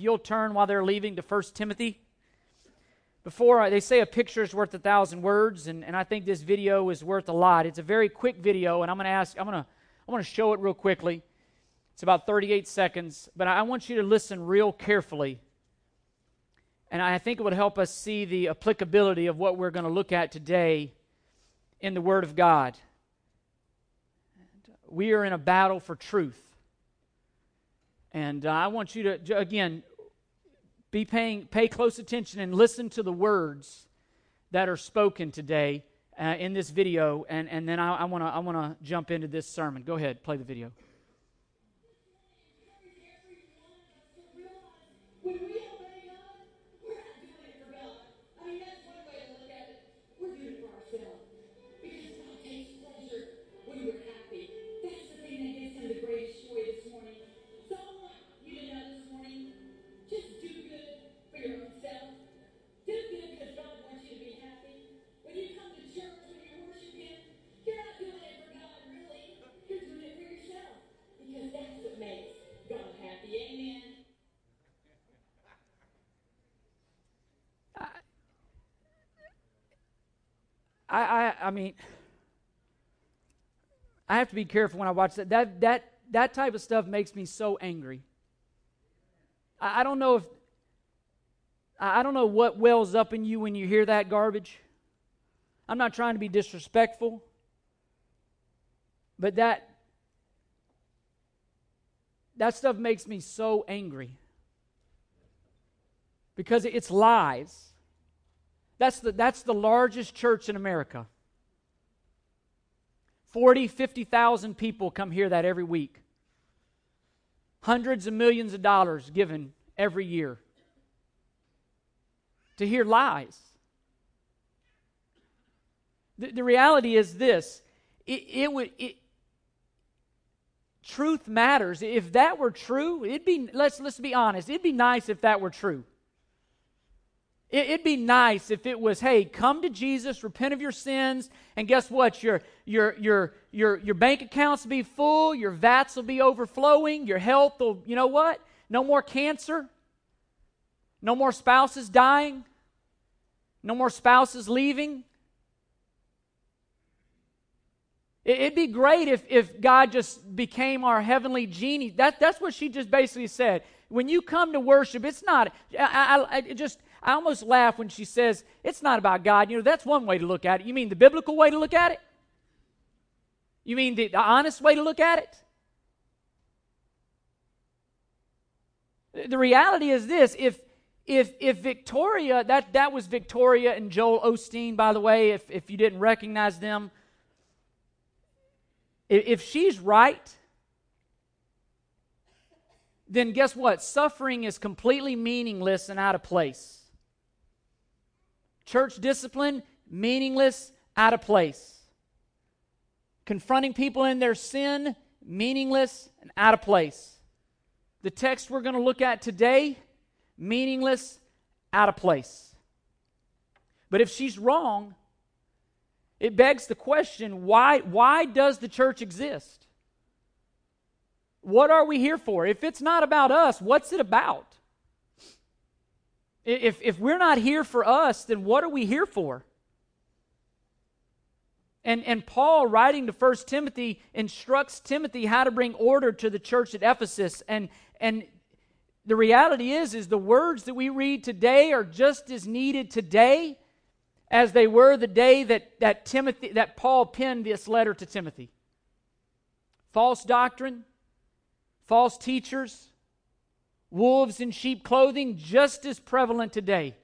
You'll turn while they're leaving to 1 Timothy. Before, they say a picture is worth a thousand words, and, and I think this video is worth a lot. It's a very quick video, and I'm going to ask, I'm going to, I'm going to show it real quickly. It's about 38 seconds, but I want you to listen real carefully. And I think it would help us see the applicability of what we're going to look at today in the Word of God. We are in a battle for truth. And uh, I want you to, again, be paying, pay close attention and listen to the words that are spoken today uh, in this video. And, and then I, want to I wanna jump into this sermon. Go ahead, play the video. I, I, I mean, I have to be careful when I watch that. That, that, that type of stuff makes me so angry. I, I don't know if, I don't know what wells up in you when you hear that garbage. I'm not trying to be disrespectful, but that, that stuff makes me so angry because it's lies. That's the, that's the largest church in America. 40, 50,000 people come hear that every week. Hundreds of millions of dollars given every year to hear lies. The, the reality is this it, it would. It, truth matters. If that were true, it'd be let's let's be honest. It'd be nice if that were true. It'd be nice if it was, hey, come to Jesus, repent of your sins, and guess what? Your, your, your, your, your bank accounts will be full, your vats will be overflowing, your health will, you know what? No more cancer, no more spouses dying, no more spouses leaving. It'd be great if, if God just became our heavenly genie. That, that's what she just basically said. When you come to worship, it's not, I, I, I just, I almost laugh when she says, it's not about God. You know, that's one way to look at it. You mean the biblical way to look at it? You mean the, the honest way to look at it? The reality is this if if if Victoria, that that was Victoria and Joel Osteen, by the way, if if you didn't recognize them, if, if she's right, then guess what? Suffering is completely meaningless and out of place. Church discipline, meaningless, out of place. Confronting people in their sin, meaningless and out of place. The text we're going to look at today, meaningless, out of place. But if she's wrong, it begs the question why, why does the church exist? What are we here for? If it's not about us, what's it about? If, if we're not here for us, then what are we here for? And, and Paul, writing to First Timothy, instructs Timothy how to bring order to the church at Ephesus. And, and the reality is, is the words that we read today are just as needed today as they were the day that, that Timothy that Paul penned this letter to Timothy. False doctrine, false teachers, wolves in sheep clothing just as prevalent today.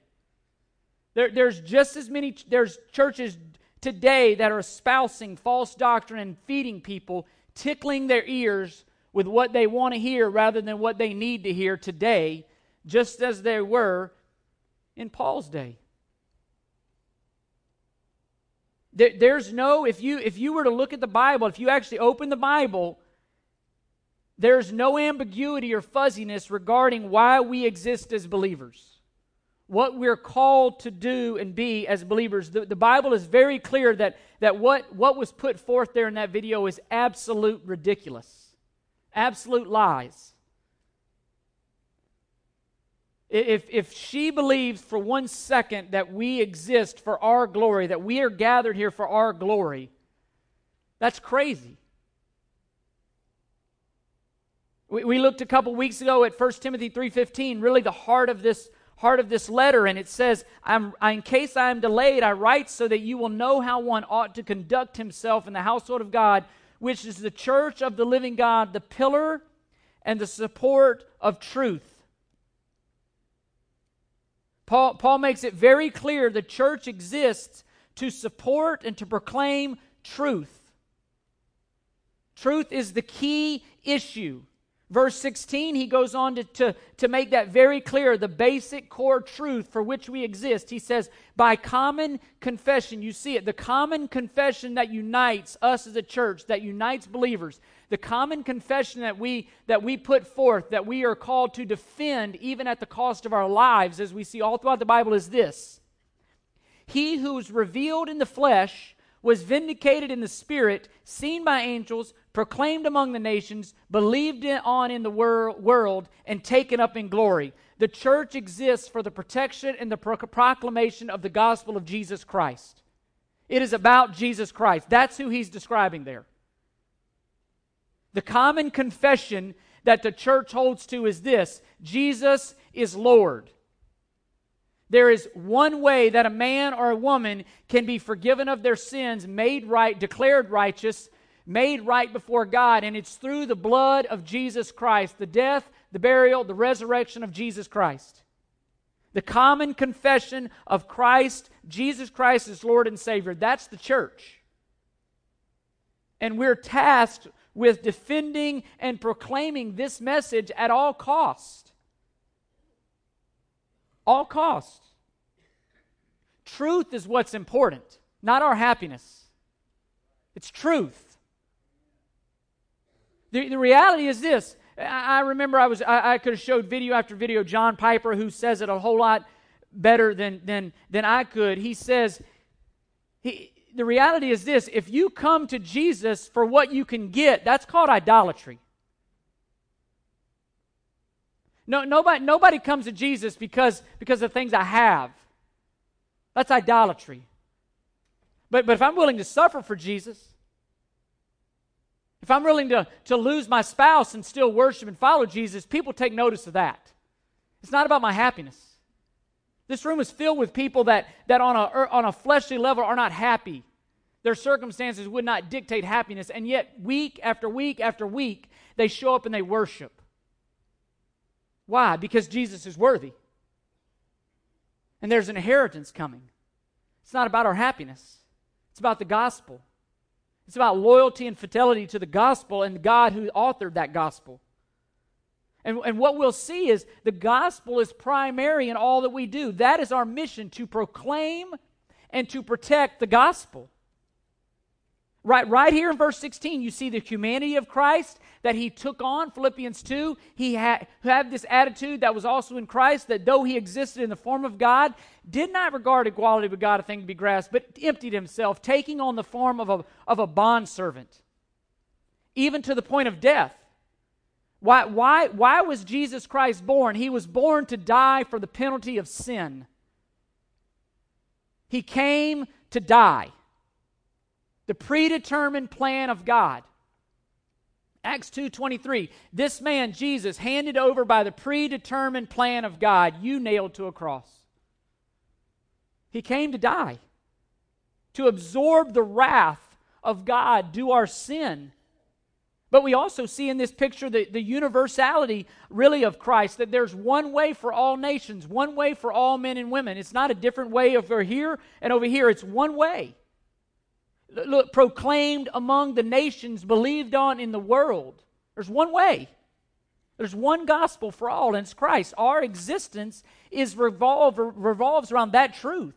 There, there's just as many, there's churches today that are espousing false doctrine and feeding people, tickling their ears with what they want to hear rather than what they need to hear today, just as they were in Paul's day. There, there's no, if you if you were to look at the Bible, if you actually open the Bible, there's no ambiguity or fuzziness regarding why we exist as believers, what we're called to do and be as believers. The, the Bible is very clear that, that what, what was put forth there in that video is absolute ridiculous, absolute lies. if, if she believes for one second that we exist for our glory, that we are gathered here for our glory, that's crazy. We, we looked a couple weeks ago at 1 Timothy 3.15, really the heart of this heart of this letter, and it says, I'm, In case I am delayed, I write so that you will know how one ought to conduct himself in the household of God, which is the church of the living God, the pillar and the support of truth. Paul, Paul makes it very clear the church exists to support and to proclaim truth. Truth is the key issue. Verse 16, he goes on to, to, to make that very clear the basic core truth for which we exist. He says, by common confession, you see it, the common confession that unites us as a church, that unites believers, the common confession that we that we put forth that we are called to defend even at the cost of our lives as we see all throughout the bible is this he who was revealed in the flesh was vindicated in the spirit seen by angels proclaimed among the nations believed on in the wor- world and taken up in glory. The church exists for the protection and the pro- proclamation of the gospel of jesus christ. It is about jesus christ. That's who he's describing there. The common confession that the church holds to is this Jesus is Lord. There is one way that a man or a woman can be forgiven of their sins, made right, declared righteous, made right before God, and it's through the blood of Jesus Christ, the death, the burial, the resurrection of Jesus Christ. The common confession of Christ, Jesus Christ as Lord and Savior. That's the church. And we're tasked with defending and proclaiming this message at all cost. All cost. Truth is what's important, not our happiness. It's truth. The, the reality is this. I, I remember I was I, I could have showed video after video John Piper who says it a whole lot better than than than I could. He says he the reality is this if you come to Jesus for what you can get, that's called idolatry. No, nobody, nobody comes to Jesus because, because of things I have. That's idolatry. But, but if I'm willing to suffer for Jesus, if I'm willing to, to lose my spouse and still worship and follow Jesus, people take notice of that. It's not about my happiness. This room is filled with people that, that on, a, er, on a fleshly level are not happy. Their circumstances would not dictate happiness, and yet, week after week after week, they show up and they worship. Why? Because Jesus is worthy. And there's an inheritance coming. It's not about our happiness, it's about the gospel. It's about loyalty and fidelity to the gospel and God who authored that gospel. And, and what we'll see is the gospel is primary in all that we do. That is our mission to proclaim and to protect the gospel. Right, right here in verse 16, you see the humanity of Christ that he took on. Philippians 2, he had, had this attitude that was also in Christ, that though he existed in the form of God, did not regard equality with God a thing to be grasped, but emptied himself, taking on the form of a, of a bondservant, even to the point of death. Why, why, why was Jesus Christ born? He was born to die for the penalty of sin. He came to die the predetermined plan of God. Acts 2:23 This man Jesus handed over by the predetermined plan of God you nailed to a cross. He came to die to absorb the wrath of God due our sin. But we also see in this picture the, the universality really of Christ, that there's one way for all nations, one way for all men and women. It's not a different way over here and over here, it's one way look, proclaimed among the nations, believed on in the world. There's one way. There's one gospel for all, and it's Christ. Our existence is revolve, revolves around that truth.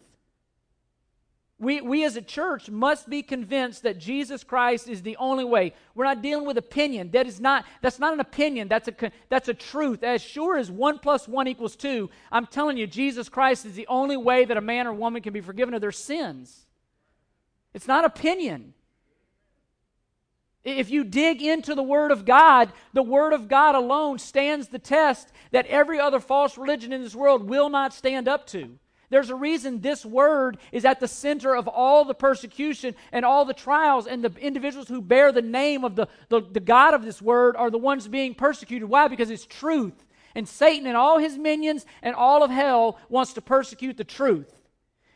We, we as a church must be convinced that Jesus Christ is the only way. We're not dealing with opinion. That is not, that's not an opinion. That's a, that's a truth. As sure as one plus one equals two, I'm telling you, Jesus Christ is the only way that a man or woman can be forgiven of their sins. It's not opinion. If you dig into the Word of God, the Word of God alone stands the test that every other false religion in this world will not stand up to. There's a reason this word is at the center of all the persecution and all the trials, and the individuals who bear the name of the, the, the, God of this word are the ones being persecuted. Why? Because it's truth. And Satan and all his minions and all of hell wants to persecute the truth.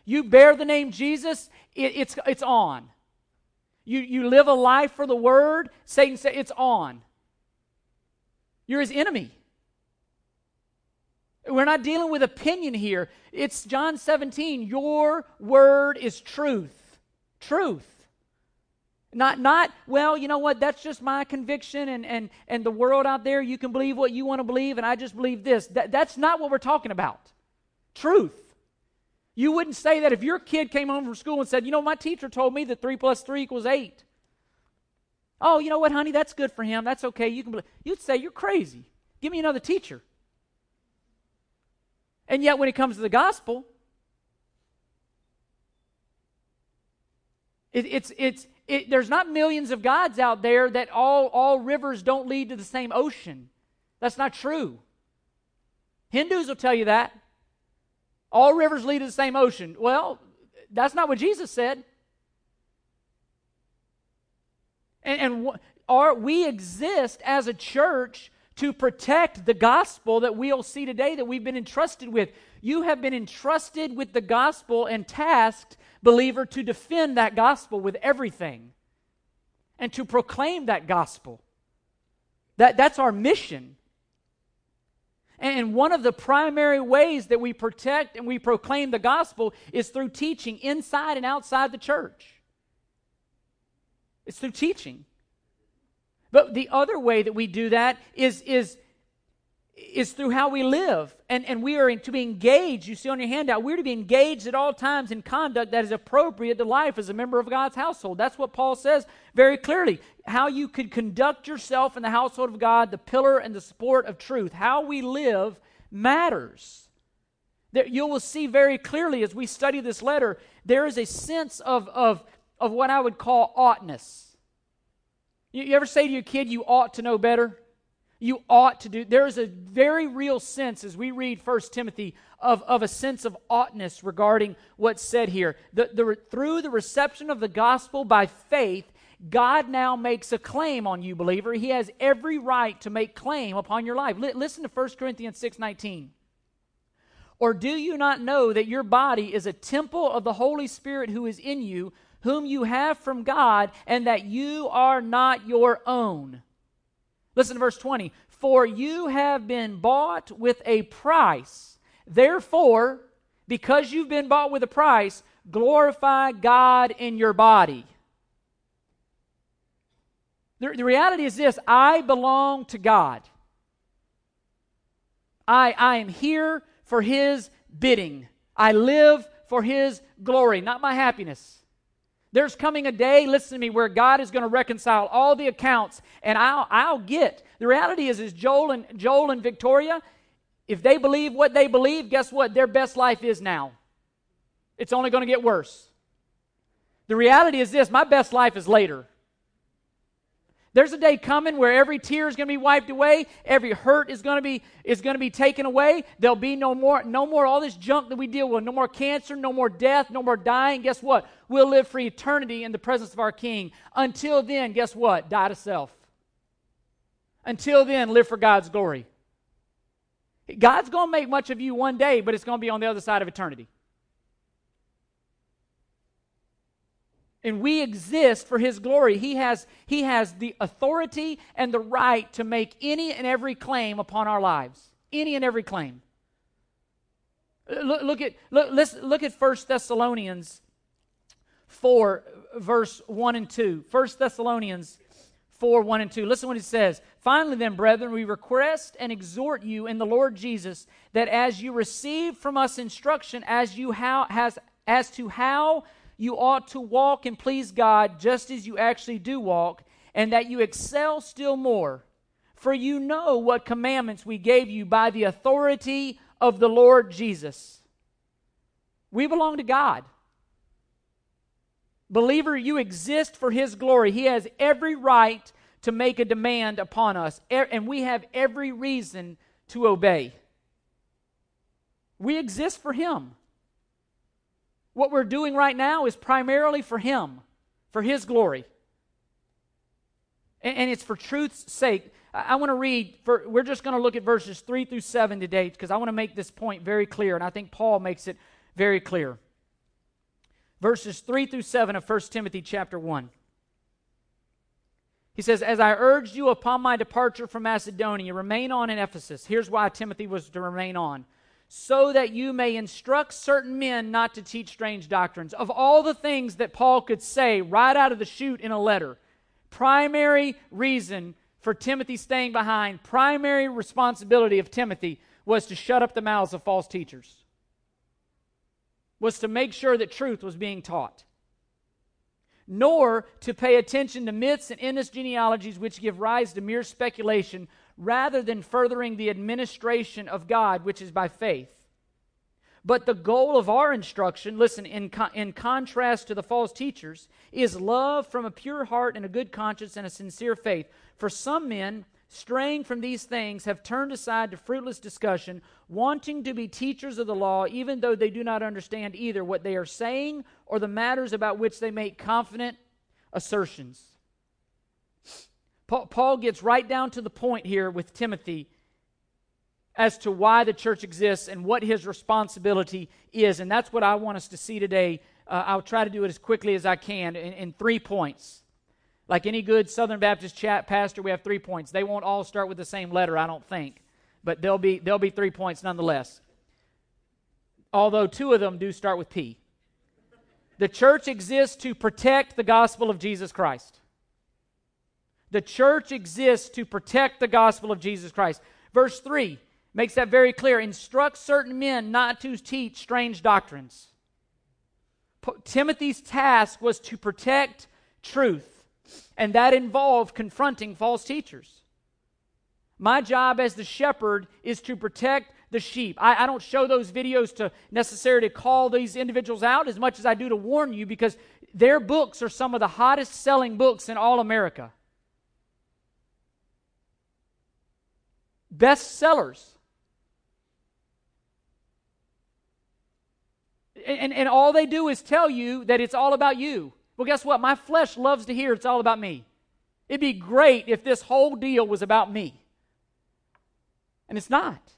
You bear the name Jesus, it, it's, it's on. You, you live a life for the word, Satan says it's on. You're his enemy. We're not dealing with opinion here. It's John 17. Your word is truth. Truth. Not, not, well, you know what, that's just my conviction, and, and, and the world out there, you can believe what you want to believe, and I just believe this. That, that's not what we're talking about. Truth. You wouldn't say that if your kid came home from school and said, You know, my teacher told me that 3 plus 3 equals 8. Oh, you know what, honey? That's good for him. That's okay. You can believe. You'd say, You're crazy. Give me another teacher. And yet, when it comes to the gospel, it, it's, it's, it, there's not millions of gods out there that all, all rivers don't lead to the same ocean. That's not true. Hindus will tell you that. All rivers lead to the same ocean. Well, that's not what Jesus said. And, and are, we exist as a church to protect the gospel that we'll see today that we've been entrusted with. You have been entrusted with the gospel and tasked, believer, to defend that gospel with everything and to proclaim that gospel. That, that's our mission. And one of the primary ways that we protect and we proclaim the gospel is through teaching inside and outside the church. It's through teaching. But the other way that we do that is, is is through how we live. And, and we are to be engaged. You see on your handout, we're to be engaged at all times in conduct that is appropriate to life as a member of God's household. That's what Paul says very clearly. How you could conduct yourself in the household of God, the pillar and the support of truth. How we live matters. There, you will see very clearly as we study this letter, there is a sense of, of, of what I would call oughtness. You, you ever say to your kid, you ought to know better? You ought to do. There is a very real sense as we read First Timothy of, of a sense of oughtness regarding what's said here. The, the, through the reception of the gospel by faith, God now makes a claim on you, believer. He has every right to make claim upon your life. L- listen to 1 Corinthians 6:19. Or do you not know that your body is a temple of the Holy Spirit who is in you, whom you have from God, and that you are not your own? Listen to verse 20. For you have been bought with a price. Therefore, because you've been bought with a price, glorify God in your body. The, the reality is this I belong to God. I, I am here for His bidding. I live for His glory, not my happiness. There's coming a day, listen to me, where God is going to reconcile all the accounts, and I'll, I'll get. The reality is, is Joel and Joel and Victoria, if they believe what they believe, guess what? Their best life is now. It's only going to get worse. The reality is this: my best life is later. There's a day coming where every tear is going to be wiped away, every hurt is going to be is going to be taken away. There'll be no more no more all this junk that we deal with, no more cancer, no more death, no more dying. Guess what? We'll live for eternity in the presence of our King. Until then, guess what? Die to self. Until then, live for God's glory. God's going to make much of you one day, but it's going to be on the other side of eternity. And we exist for his glory. He has he has the authority and the right to make any and every claim upon our lives. Any and every claim. Uh, look, look at look, let's look at 1 thessalonians 4 verse 1 and 2 first thessalonians 4 1 and 2 listen what it says. Finally then brethren we request and exhort you in the lord jesus that as you receive from us instruction as you how has as to how you ought to walk and please God just as you actually do walk, and that you excel still more. For you know what commandments we gave you by the authority of the Lord Jesus. We belong to God. Believer, you exist for His glory. He has every right to make a demand upon us, and we have every reason to obey. We exist for Him. What we're doing right now is primarily for Him, for His glory. And, it's for truth's sake. I, want to read, for, we're just going to look at verses 3 through 7 today because I want to make this point very clear, and I think Paul makes it very clear. Verses 3 through 7 of 1 Timothy chapter 1. He says, As I urged you upon my departure from Macedonia, remain on in Ephesus. Here's why Timothy was to remain on so that you may instruct certain men not to teach strange doctrines. Of all the things that Paul could say right out of the chute in a letter, primary reason for Timothy staying behind, primary responsibility of Timothy was to shut up the mouths of false teachers, was to make sure that truth was being taught. Nor to pay attention to myths and endless genealogies which give rise to mere speculation rather than furthering the administration of God, which is by faith. But the goal of our instruction, listen, in, co- in contrast to the false teachers, is love from a pure heart and a good conscience and a sincere faith. For some men, straying from these things, have turned aside to fruitless discussion, wanting to be teachers of the law, even though they do not understand either what they are saying or the matters about which they make confident assertions. Paul, gets right down to the point here with Timothy as to why the church exists and what his responsibility is. And that's what I want us to see today. Uh, I'll try to do it as quickly as I can in, in three points. Like any good Southern Baptist chat pastor, we have three points. They won't all start with the same letter, I don't think, but there'll be there'll be three points nonetheless. Although two of them do start with P. The church exists to protect the gospel of Jesus Christ. The church exists to protect the gospel of Jesus Christ. Verse 3 makes that very clear. Instruct certain men not to teach strange doctrines. Timothy's task was to protect truth, and that involved confronting false teachers. My job as the shepherd is to protect the sheep. I, I, don't show those videos to necessarily call these individuals out as much as I do to warn you because their books are some of the hottest selling books in all America. Bestsellers. And, and all they do is tell you that it's all about you. Well, guess what? My flesh loves to hear it's all about me. It'd be great if this whole deal was about me. And it's not.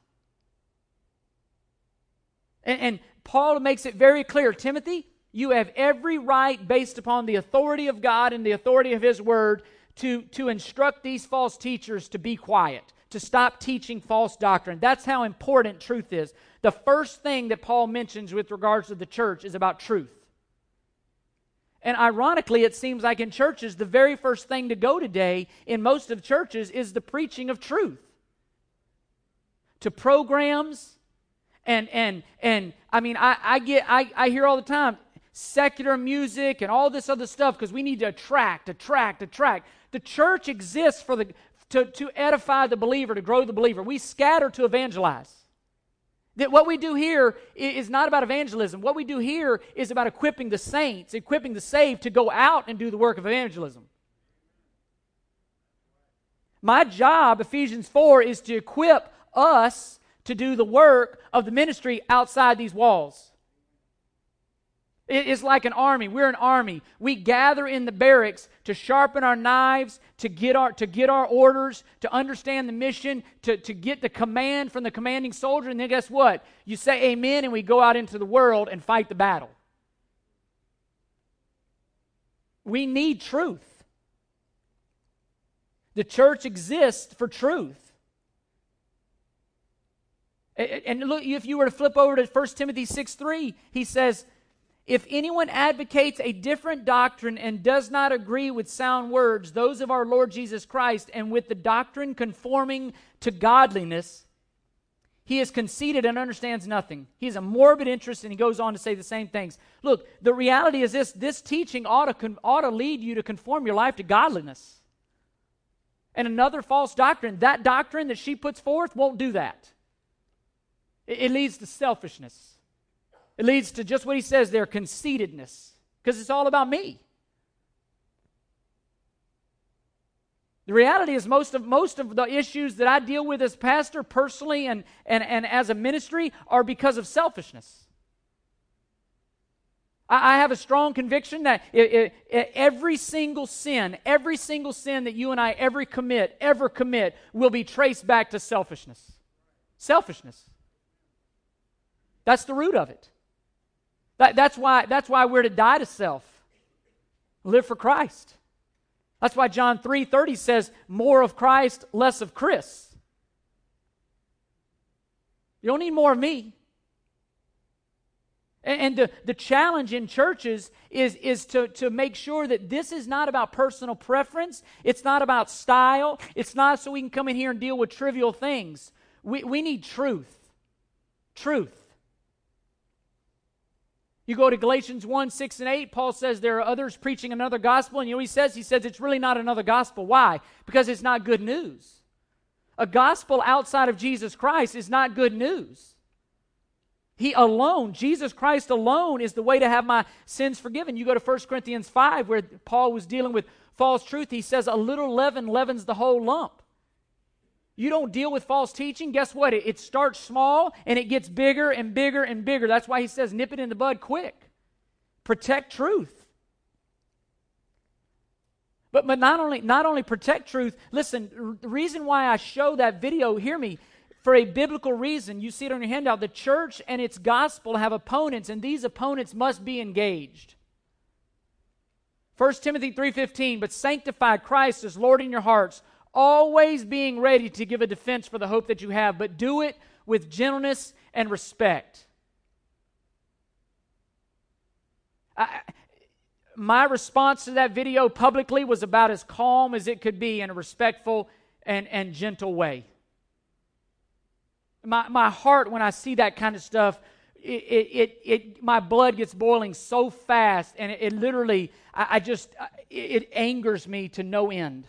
And, and Paul makes it very clear Timothy, you have every right, based upon the authority of God and the authority of His Word, to, to instruct these false teachers to be quiet to stop teaching false doctrine. That's how important truth is. The first thing that Paul mentions with regards to the church is about truth. And ironically, it seems like in churches, the very first thing to go today in most of churches is the preaching of truth. To programs, and and and I mean, I, I get I, I hear all the time secular music and all this other stuff because we need to attract, attract, attract. The church exists for the to, to edify the believer, to grow the believer. We scatter to evangelize. That what we do here is not about evangelism. What we do here is about equipping the saints, equipping the saved to go out and do the work of evangelism. My job, Ephesians 4, is to equip us to do the work of the ministry outside these walls. It's like an army. We're an army. We gather in the barracks to sharpen our knives, to get our, to get our orders, to understand the mission, to, to get the command from the commanding soldier. And then guess what? You say amen, and we go out into the world and fight the battle. We need truth. The church exists for truth. And look, if you were to flip over to 1 Timothy 6 3, he says, if anyone advocates a different doctrine and does not agree with sound words, those of our Lord Jesus Christ, and with the doctrine conforming to godliness, he is conceited and understands nothing. He has a morbid interest, and he goes on to say the same things. Look, the reality is this this teaching ought to, ought to lead you to conform your life to godliness. And another false doctrine, that doctrine that she puts forth, won't do that. It, it leads to selfishness. It leads to just what he says there conceitedness. because it's all about me. The reality is most of most of the issues that I deal with as pastor personally and, and, and as a ministry are because of selfishness. I, I have a strong conviction that it, it, every single sin, every single sin that you and I ever commit, ever commit, will be traced back to selfishness. Selfishness. That's the root of it. That, that's, why, that's why we're to die to self, live for Christ. That's why John 3:30 says more of Christ, less of Chris. You don't need more of me. And the, the challenge in churches is, is to, to make sure that this is not about personal preference. It's not about style. It's not so we can come in here and deal with trivial things. We, we need truth. Truth. You go to Galatians 1 6 and 8, Paul says there are others preaching another gospel. And you know he says? He says it's really not another gospel. Why? Because it's not good news. A gospel outside of Jesus Christ is not good news. He alone, Jesus Christ alone, is the way to have my sins forgiven. You go to 1 Corinthians 5, where Paul was dealing with false truth. He says, A little leaven leavens the whole lump. You don't deal with false teaching, guess what? It, it, starts small and it gets bigger and bigger and bigger. That's why he says, nip it in the bud quick. Protect truth. But, but not, only, not only protect truth, listen, the reason why I show that video, hear me, for a biblical reason. You see it on your handout. The church and its gospel have opponents, and these opponents must be engaged. 1 Timothy 3:15, but sanctify Christ as Lord in your hearts always being ready to give a defense for the hope that you have, but do it with gentleness and respect. I, my response to that video publicly was about as calm as it could be in a respectful and, and gentle way. My, my heart, when I see that kind of stuff, it, it, it, my blood gets boiling so fast, and it, it literally, I, I just, it, it angers me to no end.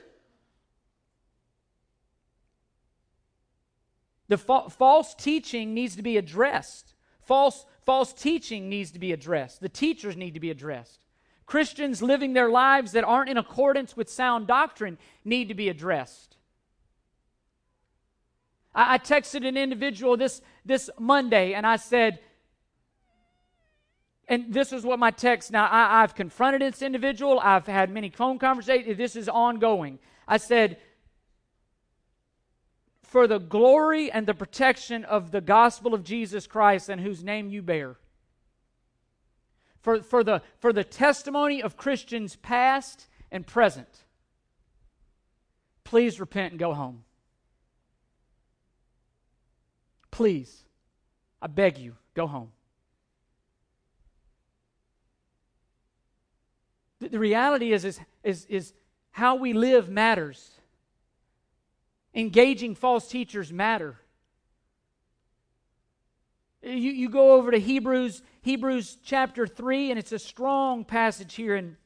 The fa- false teaching needs to be addressed. False, false teaching needs to be addressed. The teachers need to be addressed. Christians living their lives that aren't in accordance with sound doctrine need to be addressed. I, I texted an individual this, this Monday and I said, and this is what my text now I, have confronted this individual i've had many phone conversations this is ongoing i said for the glory and the protection of the gospel of Jesus Christ and whose name you bear. For, for, the, for the testimony of Christians past and present. Please repent and go home. Please, I beg you, go home. The, the reality is, is, is, is how we live matters engaging false teachers matter. You, you go over to Hebrews, Hebrews chapter 3, and it's a strong passage here. And,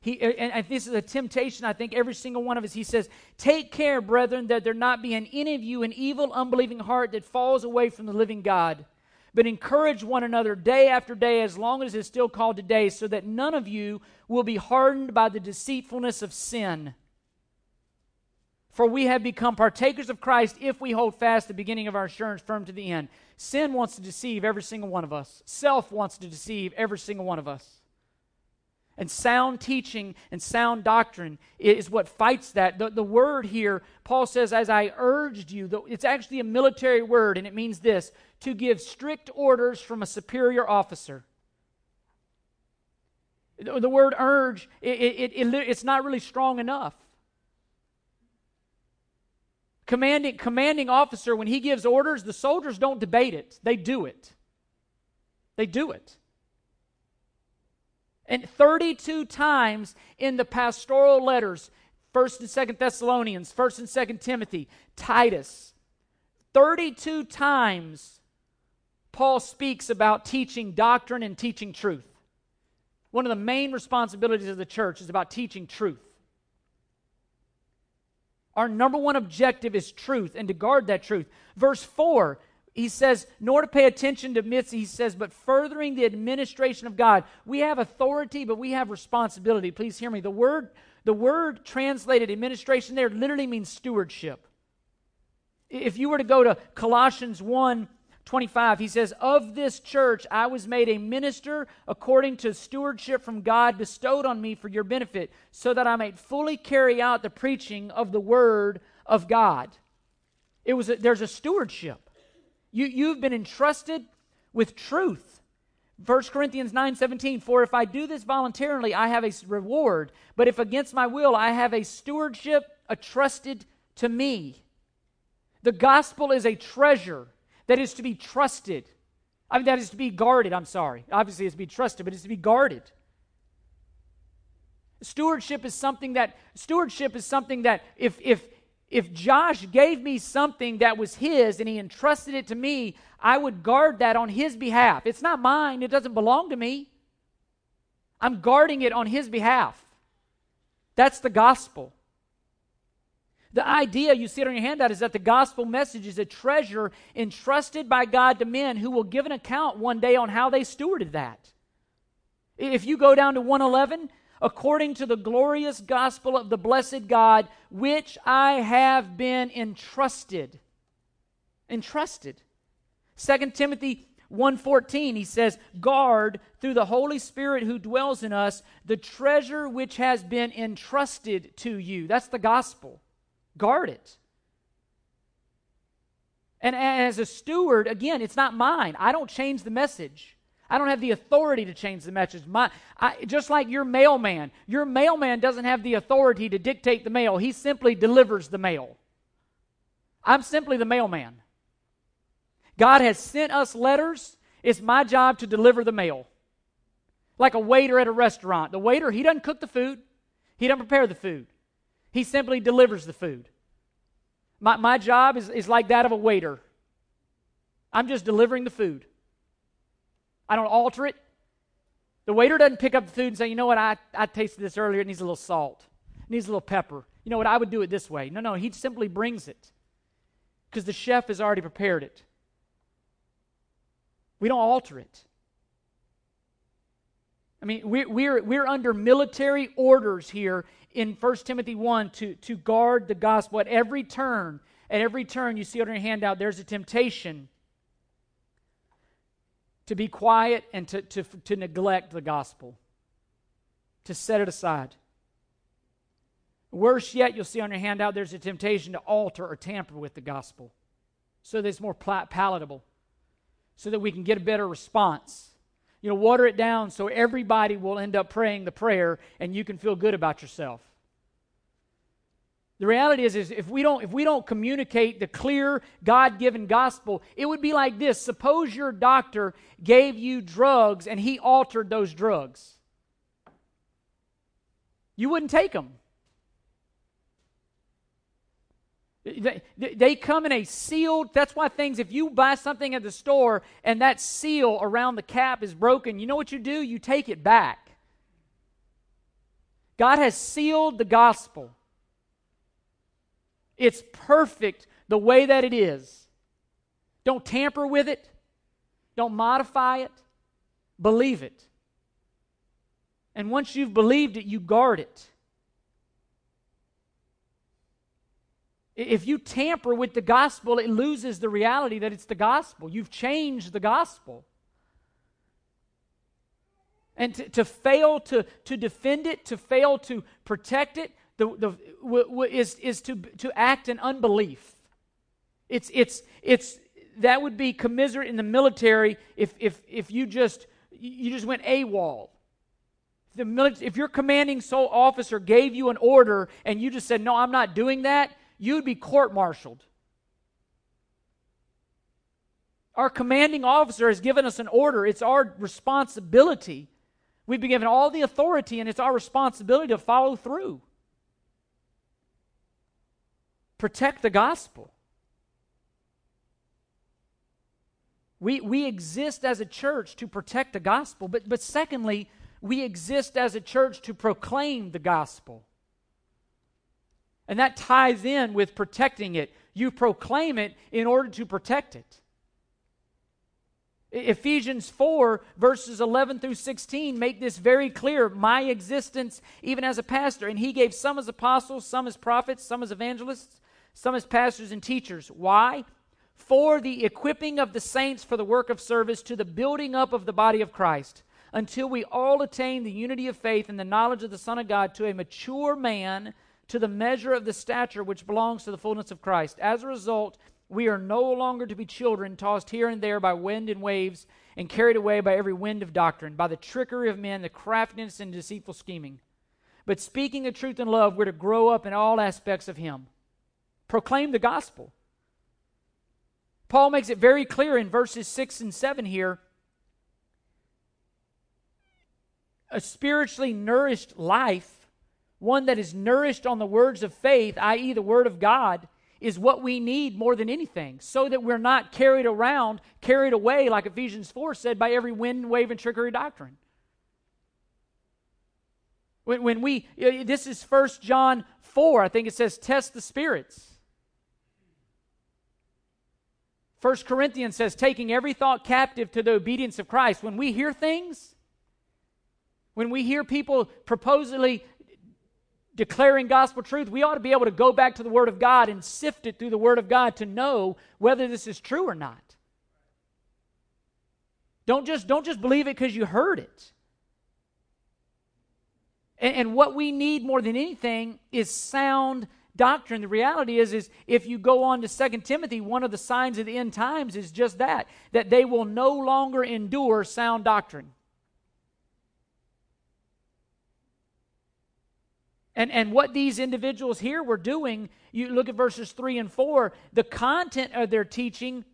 he, and this is a temptation, I think, every single one of us. He says, Take care, brethren, that there not be in any of you an evil, unbelieving heart that falls away from the living God. But encourage one another day after day, as long as it is still called today, so that none of you will be hardened by the deceitfulness of sin. For we have become partakers of Christ if we hold fast the beginning of our assurance firm to the end. Sin wants to deceive every single one of us, self wants to deceive every single one of us. And sound teaching and sound doctrine is what fights that. The, the word here, Paul says, as I urged you, it's actually a military word, and it means this to give strict orders from a superior officer. The, the word urge, it, it, it, it's not really strong enough commanding, commanding officer, when he gives orders, the soldiers don't debate it, they do it. They do it. And 32 times in the pastoral letters, 1st and 2nd Thessalonians, 1st and 2nd Timothy, Titus, 32 times Paul speaks about teaching doctrine and teaching truth. One of the main responsibilities of the church is about teaching truth. Our number one objective is truth and to guard that truth. Verse 4 he says, nor to pay attention to myths, he says, but furthering the administration of God. We have authority, but we have responsibility. Please hear me. The word, the word translated administration there literally means stewardship. If you were to go to Colossians 1 25, he says, Of this church I was made a minister according to stewardship from God bestowed on me for your benefit, so that I might fully carry out the preaching of the word of God. It was a, there's a stewardship. You, you've been entrusted with truth. 1 Corinthians 9:17 For if I do this voluntarily I have a reward but if against my will I have a stewardship entrusted to me. The gospel is a treasure that is to be trusted. I mean that is to be guarded, I'm sorry. Obviously it's to be trusted but it's to be guarded. Stewardship is something that stewardship is something that if if if Josh gave me something that was his and he entrusted it to me, I would guard that on his behalf. It's not mine, it doesn't belong to me. I'm guarding it on his behalf. That's the gospel. The idea, you see it on your handout, is that the gospel message is a treasure entrusted by God to men who will give an account one day on how they stewarded that. If you go down to 111, according to the glorious gospel of the blessed God, which I have been entrusted. Entrusted. 2 Timothy 1:14 he says, "Guard through the Holy Spirit who dwells in us the treasure which has been entrusted to you." That's the gospel. Guard it. And as a steward, again, it's not mine. I don't change the message. I don't have the authority to change the message. My, I, just like your mailman, your mailman doesn't have the authority to dictate the mail. He simply delivers the mail. I'm simply the mailman. God has sent us letters. It's my job to deliver the mail. Like a waiter at a restaurant. The waiter, he doesn't cook the food, he doesn't prepare the food. He simply delivers the food. My, my job is, is like that of a waiter. I'm just delivering the food. I don't alter it. The waiter doesn't pick up the food and say, you know what, I, I tasted this earlier, it needs a little salt, it needs a little pepper. You know what, I would do it this way. No, no, he simply brings it because the chef has already prepared it. We don't alter it. I mean, we're, we're, we're under military orders here in 1 Timothy 1 to, to guard the gospel at every turn. At every turn, you see on your handout, there's a temptation to be quiet and to, to, to neglect the gospel, to set it aside. Worse yet, you'll see on your handout there's a temptation to alter or tamper with the gospel so that it's more palatable, so that we can get a better response. You know, water it down so everybody will end up praying the prayer and you can feel good about yourself. The reality is, is if we don't if we don't communicate the clear God-given gospel, it would be like this. Suppose your doctor gave you drugs and he altered those drugs. You wouldn't take them. They, they come in a sealed, that's why things, if you buy something at the store and that seal around the cap is broken, you know what you do? You take it back. God has sealed the gospel. It's perfect the way that it is. Don't tamper with it, don't modify it, believe it. And once you've believed it, you guard it. If you tamper with the gospel, it loses the reality that it's the gospel. You've changed the gospel. And to, to fail to, to defend it, to fail to protect it, the, the, w- w- is, is to, to act in unbelief. It's, it's, it's, that would be commiserate in the military if, if, if you just you just went AWOL. The military, if your commanding sole officer gave you an order and you just said, No, I'm not doing that, you'd be court martialed. Our commanding officer has given us an order. It's our responsibility. We've been given all the authority, and it's our responsibility to follow through protect the gospel. We, we exist as a church to protect the gospel, but, but secondly, we exist as a church to proclaim the gospel. And that ties in with protecting it. You proclaim it in order to protect it. Ephesians 4, verses 11 through 16, make this very clear. My existence, even as a pastor, and he gave some as apostles, some as prophets, some as evangelists, some as pastors and teachers. Why? For the equipping of the saints for the work of service to the building up of the body of Christ, until we all attain the unity of faith and the knowledge of the Son of God to a mature man, to the measure of the stature which belongs to the fullness of Christ. As a result, we are no longer to be children tossed here and there by wind and waves and carried away by every wind of doctrine, by the trickery of men, the craftiness and deceitful scheming. But speaking the truth in love, we're to grow up in all aspects of Him. Proclaim the gospel. Paul makes it very clear in verses 6 and 7 here. A spiritually nourished life, one that is nourished on the words of faith, i.e., the Word of God, is what we need more than anything so that we're not carried around, carried away, like Ephesians 4 said, by every wind, wave, and trickery doctrine. When, when we, this is First John 4, I think it says, test the spirits. First Corinthians says, taking every thought captive to the obedience of Christ. When we hear things, when we hear people proposally declaring gospel truth, we ought to be able to go back to the Word of God and sift it through the Word of God to know whether this is true or not. Don't just, don't just believe it because you heard it. And, and what we need more than anything is sound doctrine. The reality is, is if you go on to Second Timothy, one of the signs of the end times is just that, that they will no longer endure sound doctrine. And, and what these individuals here were doing, you look at verses 3 and 4, the content of their teaching,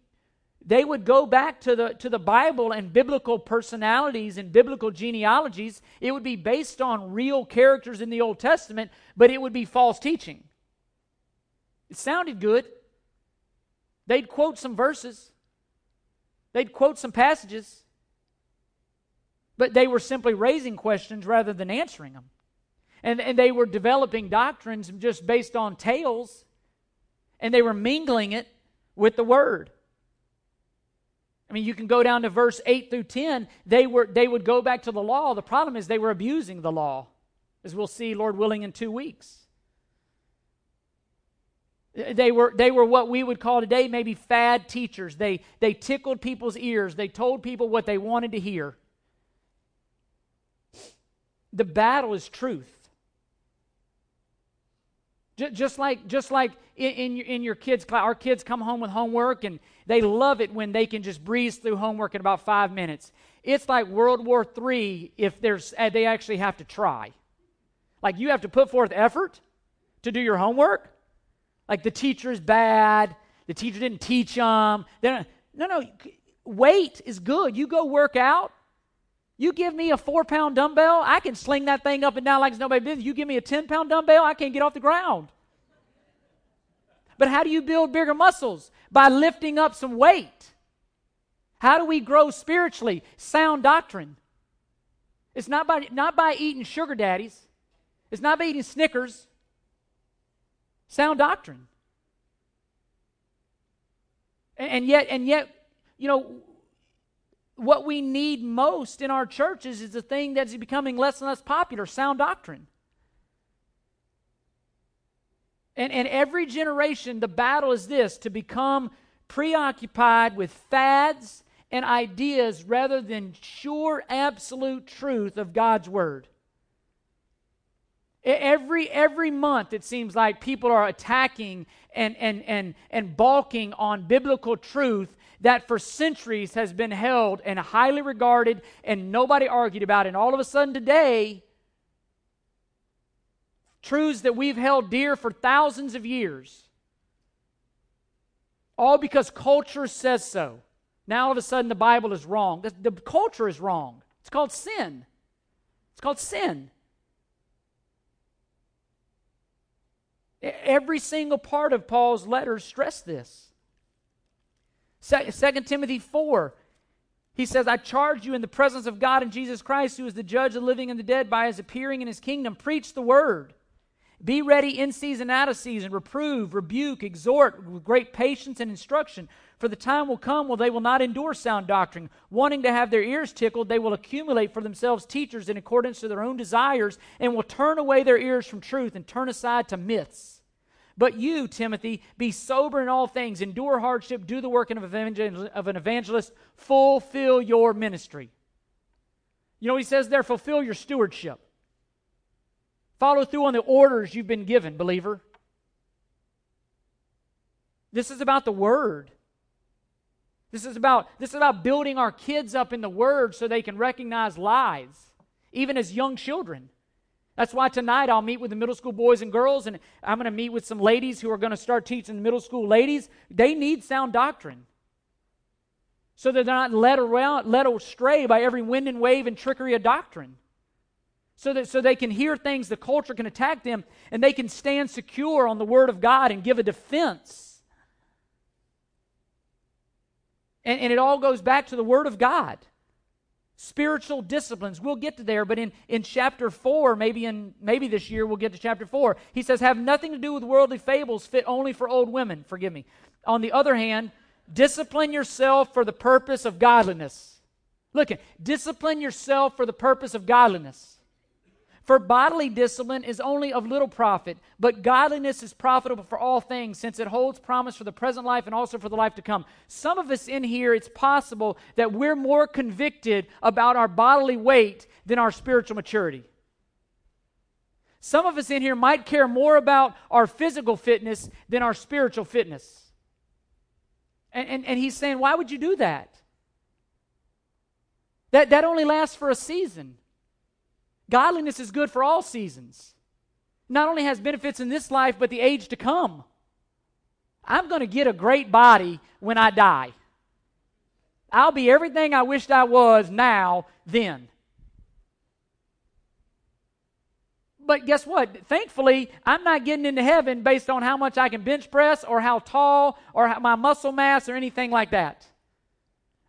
they would go back to the, to the Bible and biblical personalities and biblical genealogies. It would be based on real characters in the Old Testament, but it would be false teaching. It sounded good. They'd quote some verses, they'd quote some passages, but they were simply raising questions rather than answering them. And, and they were developing doctrines just based on tales, and they were mingling it with the Word. I mean, you can go down to verse 8 through 10. They, were, they would go back to the law. The problem is they were abusing the law, as we'll see, Lord willing, in two weeks. They were, they were what we would call today maybe fad teachers. They, they tickled people's ears, they told people what they wanted to hear. The battle is truth. Just like, just like in, in, your, kids' class, our kids come home with homework and they love it when they can just breeze through homework in about five minutes. It's like World War III if there's, uh, they actually have to try. Like you have to put forth effort to do your homework. Like the teacher's bad, the teacher didn't teach them. no, no, weight is good. You go work out, you give me a four pound dumbbell, I can sling that thing up and down like it's nobody business. You give me a 10 pound dumbbell, I can't get off the ground. But how do you build bigger muscles? By lifting up some weight. How do we grow spiritually? Sound doctrine. It's not by, not by eating sugar daddies, it's not by eating Snickers. Sound doctrine. And, and yet, and yet, you know, what we need most in our churches is the thing that's becoming less and less popular sound doctrine. And, and every generation, the battle is this to become preoccupied with fads and ideas rather than sure, absolute truth of God's Word. Every, every month, it seems like people are attacking and, and, and, and balking on biblical truth that for centuries has been held and highly regarded and nobody argued about. It, and all of a sudden today, truths that we've held dear for thousands of years, all because culture says so. Now all of a sudden the Bible is wrong. The, the culture is wrong. It's called sin. It's called sin. Every single part of Paul's letters stress this. 2 Timothy 4, he says, I charge you in the presence of God and Jesus Christ, who is the judge of the living and the dead, by his appearing in his kingdom, preach the word. Be ready in season, out of season, reprove, rebuke, exhort with great patience and instruction. For the time will come when they will not endure sound doctrine. Wanting to have their ears tickled, they will accumulate for themselves teachers in accordance to their own desires and will turn away their ears from truth and turn aside to myths. But you, Timothy, be sober in all things, endure hardship, do the work of an evangelist, fulfill your ministry. You know, he says there, fulfill your stewardship. Follow through on the orders you've been given, believer. This is about the word. This is about this is about building our kids up in the word so they can recognize lies, even as young children. That's why tonight I'll meet with the middle school boys and girls, and I'm going to meet with some ladies who are going to start teaching the middle school ladies. They need sound doctrine. So that they're not led around, led astray by every wind and wave and trickery of doctrine so that so they can hear things the culture can attack them and they can stand secure on the word of god and give a defense and, and it all goes back to the word of god spiritual disciplines. We'll get to there but in, in chapter 4 maybe in maybe this year we'll get to chapter 4 he says have nothing to do with worldly fables fit only for old women. Forgive me. On the other hand discipline yourself for the purpose of godliness. Look at discipline yourself for the purpose of godliness for bodily discipline is only of little profit, but godliness is profitable for all things, since it holds promise for the present life and also for the life to come. Some of us in here, it's possible that we're more convicted about our bodily weight than our spiritual maturity. Some of us in here might care more about our physical fitness than our spiritual fitness. And, and, and he's saying, why would you do that? That, that only lasts for a season. Godliness is good for all seasons. Not only has benefits in this life, but the age to come. I'm going to get a great body when I die. I'll be everything I wished I was now, then. But guess what? Thankfully, I'm not getting into heaven based on how much I can bench press or how tall or my muscle mass or anything like that.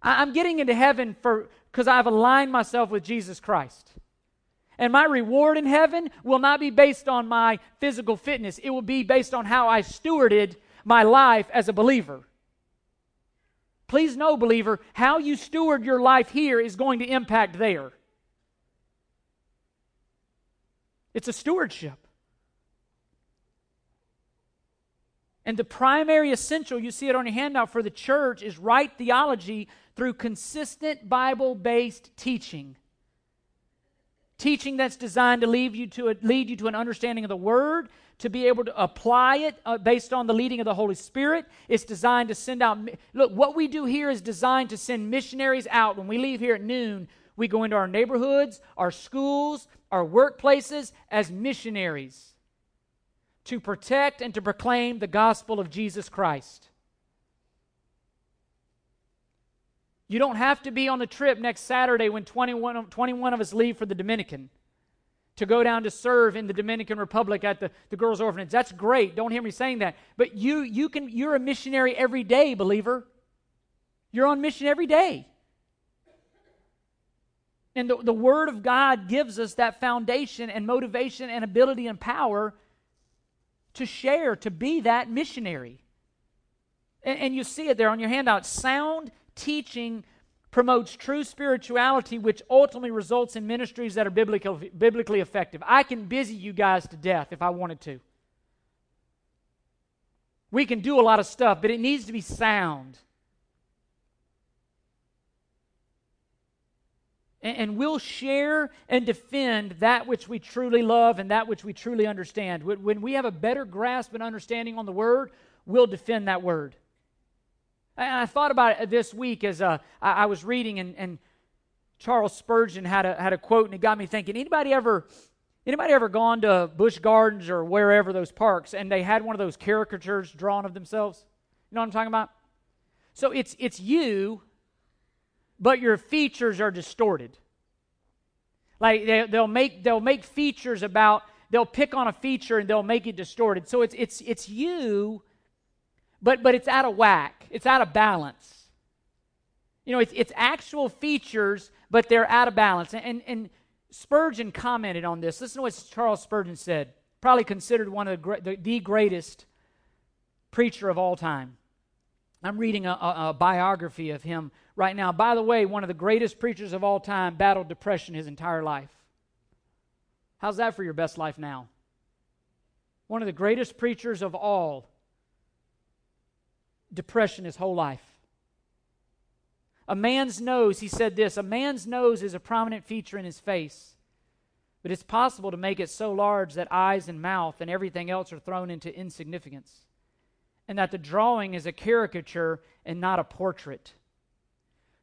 I'm getting into heaven for because I've aligned myself with Jesus Christ. And my reward in heaven will not be based on my physical fitness, it will be based on how I stewarded my life as a believer. Please know, believer, how you steward your life here is going to impact there. It's a stewardship. And the primary essential, you see it on your handout for the church, is right theology through consistent Bible based teaching teaching that's designed to lead you to, a, lead you to an understanding of the Word, to be able to apply it uh, based on the leading of the Holy Spirit. It's designed to send out. Look, what we do here is designed to send missionaries out. When we leave here at noon, we go into our neighborhoods, our schools, our workplaces as missionaries to protect and to proclaim the gospel of Jesus Christ. You don't have to be on the trip next Saturday when 21, 21 of us leave for the Dominican to go down to serve in the Dominican Republic at the, the girls' orphanage. That's great. Don't hear me saying that. But you, you can, you're a missionary every day, believer. You're on mission every day. And the, the Word of God gives us that foundation and motivation and ability and power to share, to be that missionary. And, and you see it there on your handout sound teaching promotes true spirituality, which ultimately results in ministries that are biblically, biblically effective. I can busy you guys to death if I wanted to. We can do a lot of stuff, but it needs to be sound. And, and we'll share and defend that which we truly love and that which we truly understand. When we have a better grasp and understanding on the Word, we'll defend that Word. And I thought about it this week as uh, I, I, was reading, and, and, Charles Spurgeon had a, had a quote, and it got me thinking. Anybody ever, anybody ever gone to Busch Gardens or wherever those parks, and they had one of those caricatures drawn of themselves? You know what I'm talking about? So it's it's you, but your features are distorted. Like they, they'll make they'll make features about they'll pick on a feature and they'll make it distorted. So it's it's it's you but, but it's out of whack, it's out of balance. You know, it's, it's actual features, but they're out of balance. And, and Spurgeon commented on this. Listen to what Charles Spurgeon said. probably considered one of the, the, the greatest preacher of all time. I'm reading a, a, a, biography of him right now. By the way, one of the greatest preachers of all time battled depression his entire life. How's that for your best life now? One of the greatest preachers of all, depression his whole life. A man's nose, he said this a man's nose is a prominent feature in his face, but it's possible to make it so large that eyes and mouth and everything else are thrown into insignificance and that the drawing is a caricature and not a portrait.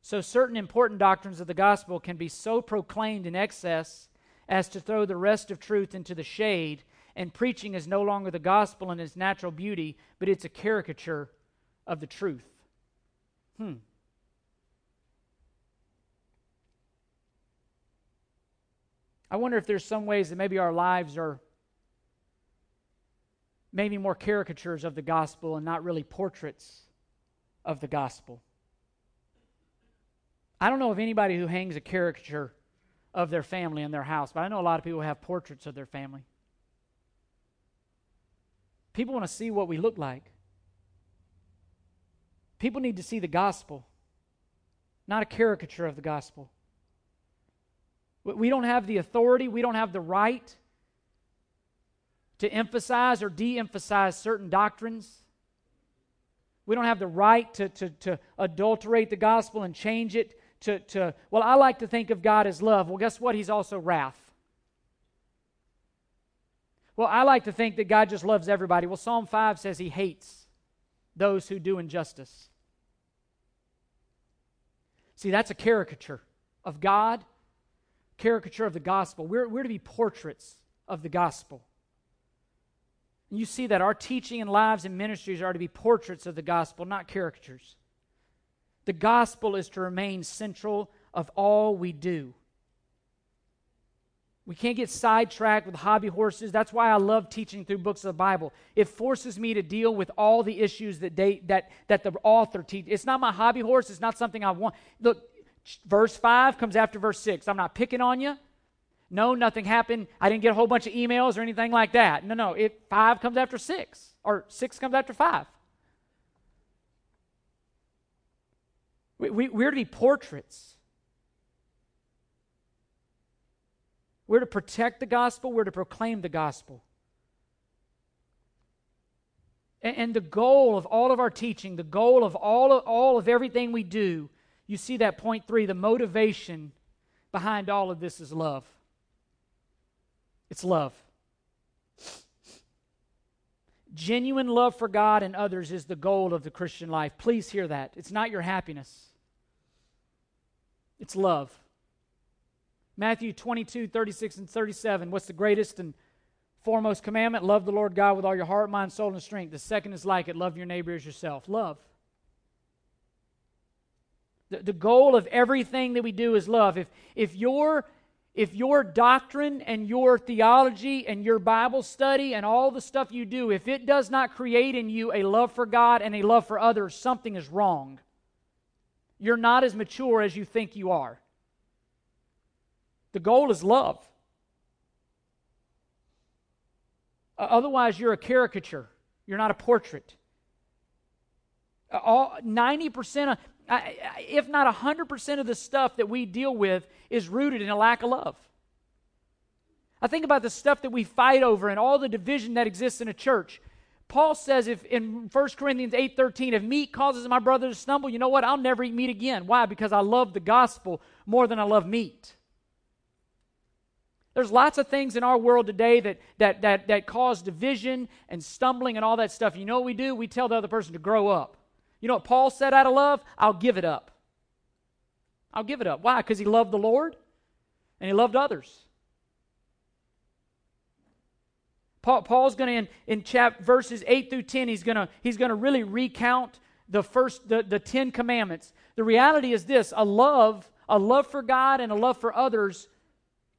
So, certain important doctrines of the gospel can be so proclaimed in excess as to throw the rest of truth into the shade, and preaching is no longer the gospel in its natural beauty, but it's a caricature of the truth. Hmm. I wonder if there's some ways that maybe our lives are maybe more caricatures of the gospel and not really portraits of the gospel. I don't know of anybody who hangs a caricature of their family in their house, but I know a lot of people have portraits of their family. People want to see what we look like. People need to see the gospel, not a caricature of the gospel. We don't have the authority, we don't have the right to emphasize or de emphasize certain doctrines. We don't have the right to, to, to adulterate the gospel and change it to, to, well, I like to think of God as love. Well, guess what? He's also wrath. Well, I like to think that God just loves everybody. Well, Psalm 5 says he hates those who do injustice. See, that's a caricature of God, caricature of the gospel. We're, we're to be portraits of the gospel. And you see that our teaching and lives and ministries are to be portraits of the gospel, not caricatures. The gospel is to remain central of all we do. We can't get sidetracked with hobby horses. That's why I love teaching through books of the Bible. It forces me to deal with all the issues that they that that the author teaches. It's not my hobby horse. It's not something I want. Look, verse five comes after verse six. I'm not picking on you. No, nothing happened. I didn't get a whole bunch of emails or anything like that. No, no. It, five comes after six, or six comes after five. We, we, we're to be portraits. We're to protect the gospel, we're to proclaim the gospel. And, and the goal of all of our teaching, the goal of all of, all of everything we do, you see that point three, the motivation behind all of this is love. It's love. Genuine love for God and others is the goal of the Christian life. Please hear that. It's not your happiness, it's love. Matthew 22, 36, and 37. What's the greatest and foremost commandment? Love the Lord God with all your heart, mind, soul, and strength. The second is like it love your neighbor as yourself. Love. The, the goal of everything that we do is love. If, if you're if your doctrine and your theology and your Bible study and all the stuff you do, if it does not create in you a love for God and a love for others, something is wrong. You're not as mature as you think you are. The goal is love. Otherwise, you're a caricature. You're not a portrait. All, 90% of, if not 100% of the stuff that we deal with is rooted in a lack of love. I think about the stuff that we fight over and all the division that exists in a church. Paul says if in 1 Corinthians 8:13 if meat causes my brother to stumble, you know what? I'll never eat meat again. Why? Because I love the gospel more than I love meat. There's lots of things in our world today that, that, that, that cause division and stumbling and all that stuff. You know what we do? We tell the other person to grow up. You know what Paul said out of love? I'll give it up. I'll give it up. Why? Because he loved the Lord and he loved others. Paul, Paul's going to in, in chap, verses 8 through 10, he's going to he's to really recount the first the, the 10 commandments. The reality is this a love, a love for God and a love for others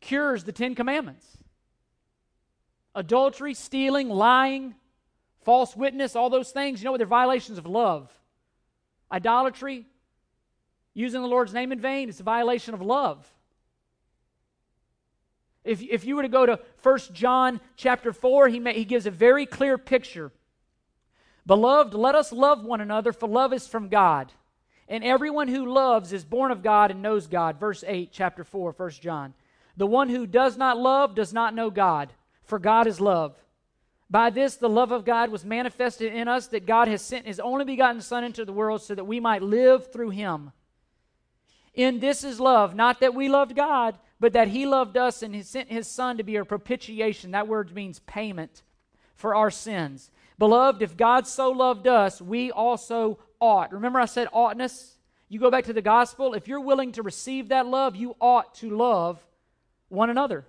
cures the 10 commandments. Adultery, stealing, lying, false witness, all those things, you know what? They're violations of love. Idolatry, using the Lord's name in vain, it's a violation of love. If, if you were to go to 1 John chapter 4, he, may, he gives a very clear picture. Beloved, let us love one another, for love is from God. And everyone who loves is born of God and knows God. Verse 8, chapter 4, 1 John. The one who does not love does not know God, for God is love. By this, the love of God was manifested in us that God has sent his only begotten Son into the world so that we might live through him. In this is love, not that we loved God, but that he loved us and sent his Son to be our propitiation. That word means payment for our sins. Beloved, if God so loved us, we also ought. Remember, I said oughtness? You go back to the gospel. If you're willing to receive that love, you ought to love one another.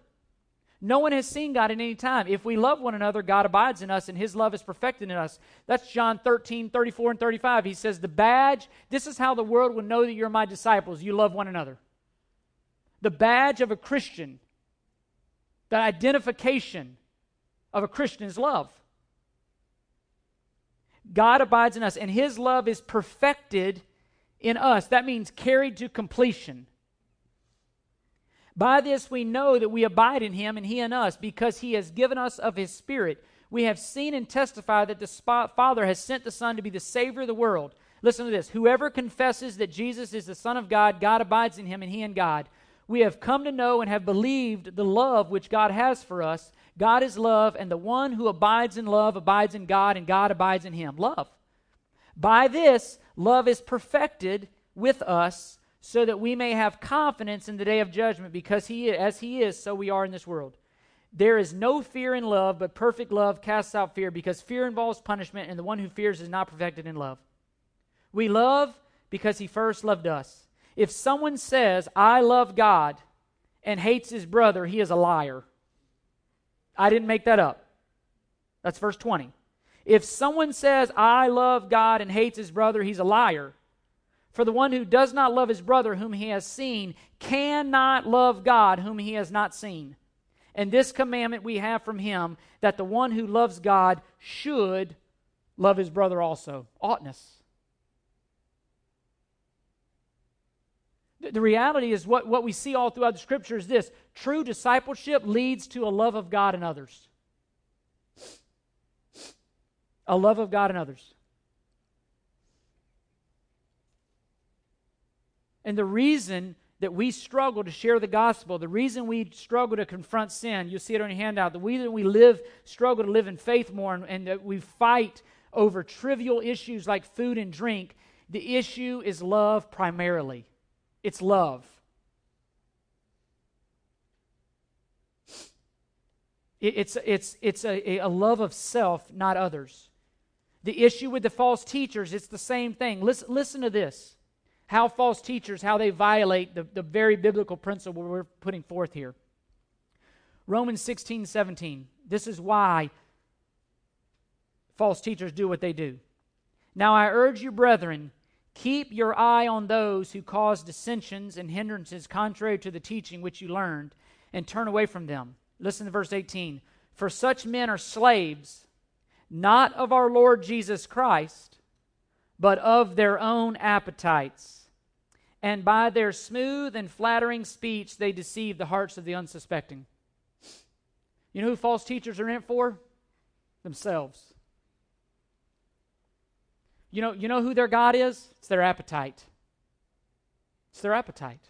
No one has seen God at any time. If we love one another, God abides in us and his love is perfected in us. That's John 13, 34, and 35. He says, The badge, this is how the world will know that you're my disciples. You love one another. The badge of a Christian, the identification of a Christian is love. God abides in us, and his love is perfected in us. That means carried to completion. By this we know that we abide in him and he in us, because he has given us of his Spirit. We have seen and testified that the Father has sent the Son to be the Savior of the world. Listen to this whoever confesses that Jesus is the Son of God, God abides in him and he in God. We have come to know and have believed the love which God has for us. God is love, and the one who abides in love abides in God, and God abides in him. Love. By this, love is perfected with us so that we may have confidence in the day of judgment because he as he is so we are in this world. There is no fear in love but perfect love casts out fear because fear involves punishment and the one who fears is not perfected in love. We love because he first loved us. If someone says i love god and hates his brother he is a liar. I didn't make that up. That's verse 20 if someone says i love god and hates his brother he's a liar for the one who does not love his brother whom he has seen cannot love God whom he has not seen. And this commandment we have from him that the one who loves God should love his brother also. Oughtness. The reality is what, what we see all throughout the scripture is this true discipleship leads to a love of God and others. A love of God and others. And the reason that we struggle to share the gospel, the reason we struggle to confront sin, you'll see it on your handout, the reason we live, struggle to live in faith more, and, and that we fight over trivial issues like food and drink, the issue is love primarily. It's love. it's, it's, it's a, a love of self, not others. The issue with the false teachers, it's the same thing. Listen, listen to this how false teachers, how they violate the, the very biblical principle we're putting forth here. Romans 16, 17. This is why false teachers do what they do. Now I urge you, brethren, keep your eye on those who cause dissensions and hindrances contrary to the teaching which you learned, and turn away from them. Listen to verse 18. For such men are slaves, not of our Lord Jesus Christ, but of their own appetites and by their smooth and flattering speech they deceive the hearts of the unsuspecting. You know who false teachers are in it for? Themselves. You know, you know who their God is? It's their appetite. It's their appetite.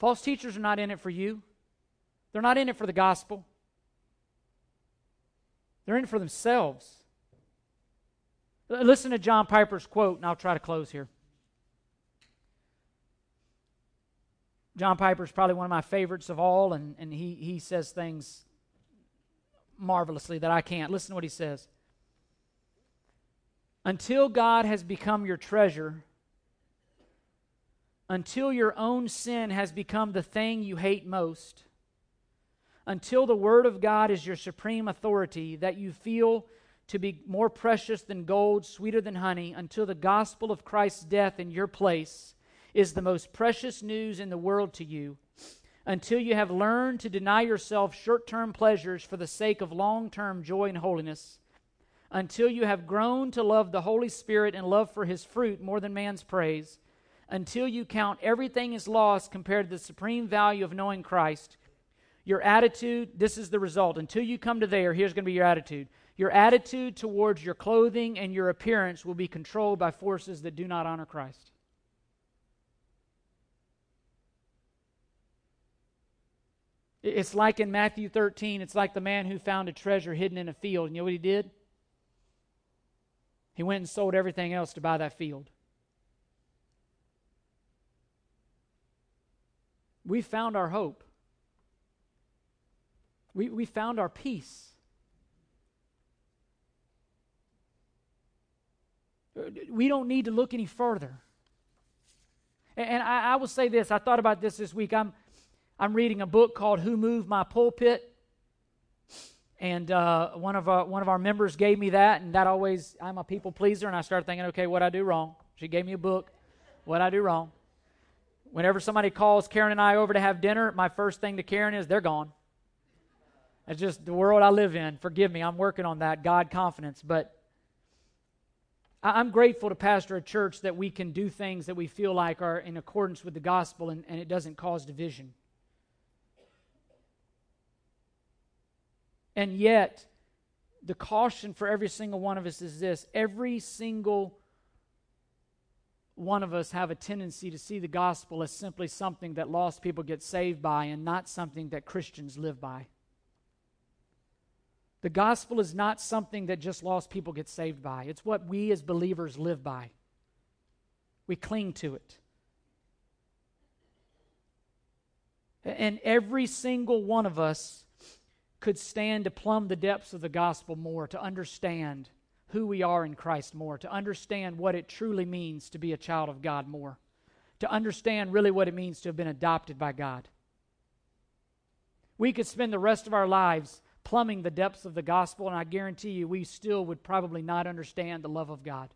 False teachers are not in it for you. They're not in it for the gospel. They're in it for themselves. Listen to John Piper's quote, and I'll try to close here. John Piper is probably one of my favorites of all, and, and he, he says things marvelously that I can't. Listen to what he says. Until God has become your treasure, until your own sin has become the thing you hate most, until the Word of God is your supreme authority that you feel to be more precious than gold, sweeter than honey, until the gospel of Christ's death in your place is the most precious news in the world to you until you have learned to deny yourself short term pleasures for the sake of long term joy and holiness, until you have grown to love the Holy Spirit and love for His fruit more than man's praise, until you count everything as lost compared to the supreme value of knowing Christ. Your attitude, this is the result. Until you come to there, here's going to be your attitude. Your attitude towards your clothing and your appearance will be controlled by forces that do not honor Christ. It's like in Matthew 13, it's like the man who found a treasure hidden in a field. You know what he did? He went and sold everything else to buy that field. We found our hope. We, we found our peace. We don't need to look any further. And, and I, I will say this I thought about this this week. I'm I'm reading a book called Who Moved My Pulpit. And uh, one, of our, one of our members gave me that, and that always, I'm a people pleaser, and I started thinking, okay, what I do wrong? She gave me a book, what I do wrong. Whenever somebody calls Karen and I over to have dinner, my first thing to Karen is, they're gone. It's just the world I live in. Forgive me, I'm working on that, God confidence. But I'm grateful to pastor a church that we can do things that we feel like are in accordance with the gospel and, and it doesn't cause division. And yet, the caution for every single one of us is this every single one of us have a tendency to see the gospel as simply something that lost people get saved by and not something that Christians live by. The gospel is not something that just lost people get saved by. It's what we as believers live by. We cling to it. And every single one of us could stand to plumb the depths of the gospel more, to understand who we are in Christ more, to understand what it truly means to be a child of God more, to understand really what it means to have been adopted by God. We could spend the rest of our lives plumbing the depths of the gospel, and I guarantee you we still would probably not understand the love of God.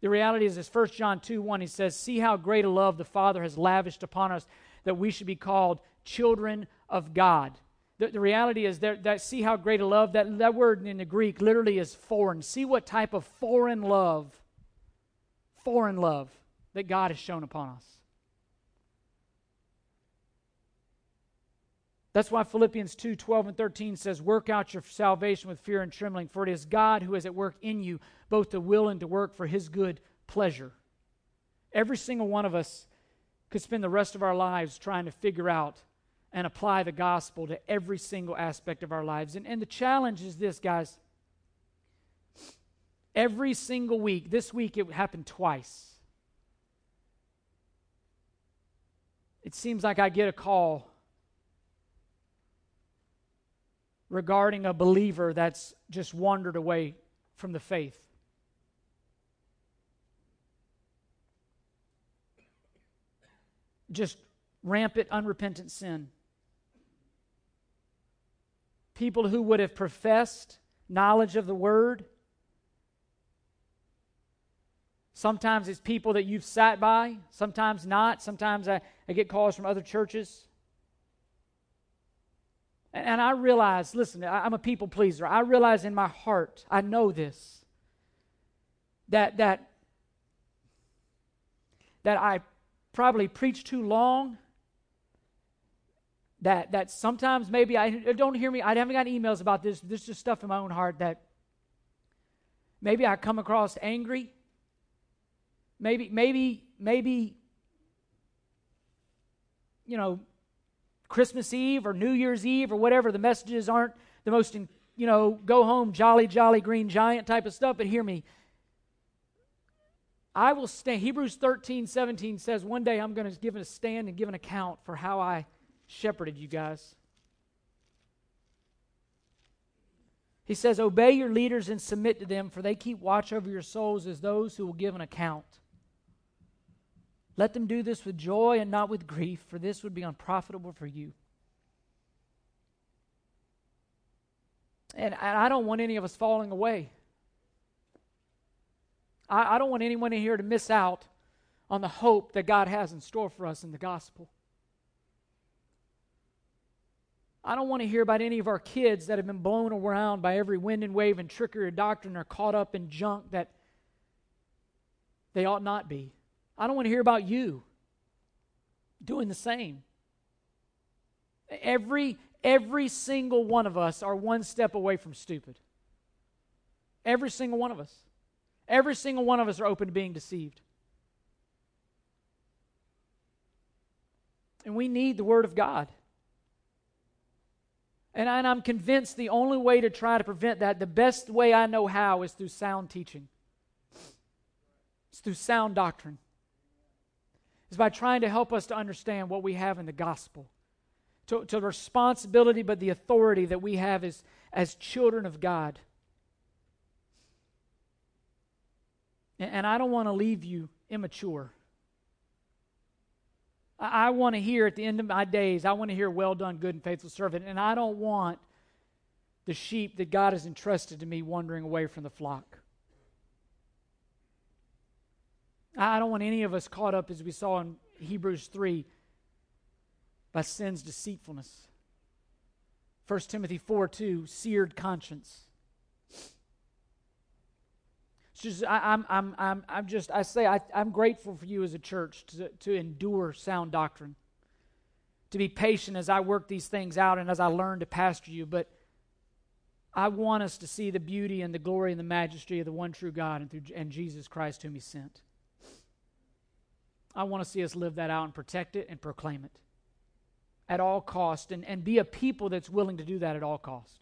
The reality is, as 1 John 2 1, he says, See how great a love the Father has lavished upon us that we should be called children of God. The, the reality is that, that see how great a love that, that word in the Greek literally is foreign. See what type of foreign love, foreign love that God has shown upon us. That's why Philippians 2 12 and 13 says, Work out your salvation with fear and trembling, for it is God who is at work in you, both to will and to work for his good pleasure. Every single one of us could spend the rest of our lives trying to figure out and apply the gospel to every single aspect of our lives. And, and the challenge is this, guys. Every single week, this week it happened twice. It seems like I get a call regarding a believer that's just wandered away from the faith. Just rampant, unrepentant sin people who would have professed knowledge of the word. Sometimes it's people that you've sat by, sometimes not. Sometimes I, I get calls from other churches. And, I realize, listen, I'm a people pleaser. I realize in my heart, I know this, that, that, that I probably preach too long that that sometimes maybe I don't hear me. I haven't got emails about this. This is just stuff in my own heart that maybe I come across angry. Maybe maybe maybe you know Christmas Eve or New Year's Eve or whatever the messages aren't the most you know go home jolly jolly green giant type of stuff. But hear me. I will stand. Hebrews 13, 17 says, One day I'm going to give a stand and give an account for how I shepherded you guys. He says, Obey your leaders and submit to them, for they keep watch over your souls as those who will give an account. Let them do this with joy and not with grief, for this would be unprofitable for you. And, I don't want any of us falling away. I, I don't want anyone in here to miss out on the hope that God has in store for us in the gospel. I don't want to hear about any of our kids that have been blown around by every wind and wave and trickery of doctrine or caught up in junk that they ought not be. I don't want to hear about you doing the same. Every every single one of us are one step away from stupid. Every single one of us. Every single one of us are open to being deceived. And we need the Word of God. And, I, am convinced the only way to try to prevent that, the best way I know how, is through sound teaching. It's through sound doctrine. It's by trying to help us to understand what we have in the gospel, to, to the responsibility, but the authority that we have as, as children of God. And, and I don't want to leave you immature. I, I want to hear at the end of my days, I want to hear, well done, good and faithful servant. And I don't want the sheep that God has entrusted to me wandering away from the flock. I don't want any of us caught up, as we saw in Hebrews 3, by sin's deceitfulness. 1 Timothy 4 2, seared conscience. It's just, I, am I'm, I'm, I'm just, I say, I, I'm grateful for you as a church to, to endure sound doctrine, to be patient as I work these things out and as I learn to pastor you. But I want us to see the beauty and the glory and the majesty of the one true God and, through, and Jesus Christ, whom He sent. I want to see us live that out and protect it and proclaim it at all cost and, and be a people that's willing to do that at all cost.